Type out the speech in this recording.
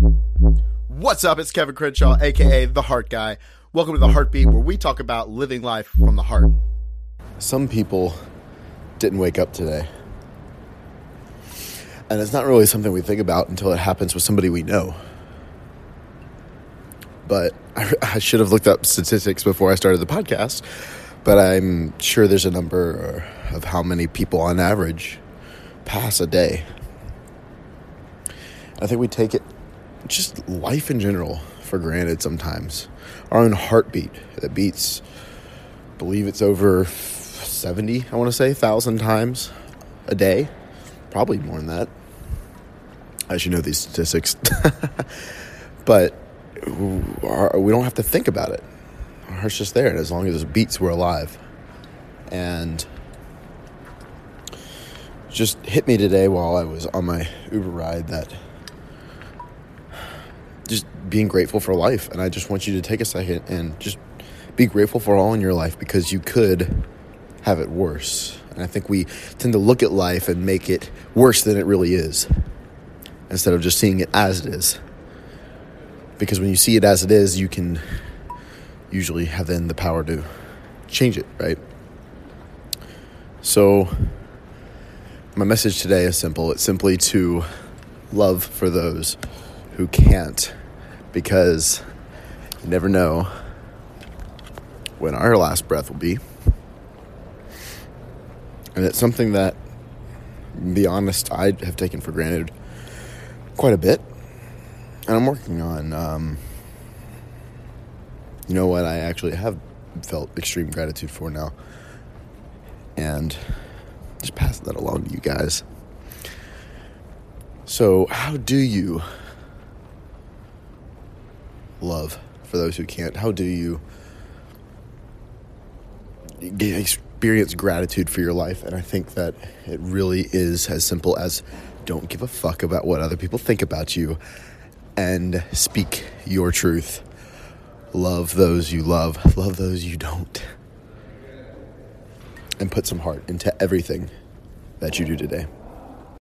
What's up? It's Kevin Crenshaw, aka The Heart Guy. Welcome to The Heartbeat, where we talk about living life from the heart. Some people didn't wake up today. And it's not really something we think about until it happens with somebody we know. But I, I should have looked up statistics before I started the podcast, but I'm sure there's a number of how many people on average pass a day. I think we take it, just life in general, for granted sometimes. Our own heartbeat that beats, believe it's over 70, I want to say, thousand times a day. Probably more than that. I should know these statistics. but we don't have to think about it. Our heart's just there, and as long as it beats, we're alive. And just hit me today while I was on my Uber ride that just being grateful for life. And I just want you to take a second and just be grateful for all in your life because you could have it worse. And I think we tend to look at life and make it worse than it really is instead of just seeing it as it is. Because when you see it as it is, you can usually have then the power to change it, right? So, my message today is simple it's simply to love for those who can't because you never know when our last breath will be. And it's something that, be honest, I have taken for granted quite a bit. And I'm working on, um, you know what, I actually have felt extreme gratitude for now. And just pass that along to you guys. So, how do you love for those who can't? How do you experience gratitude for your life? And I think that it really is as simple as don't give a fuck about what other people think about you and speak your truth. Love those you love, love those you don't. And put some heart into everything that you do today.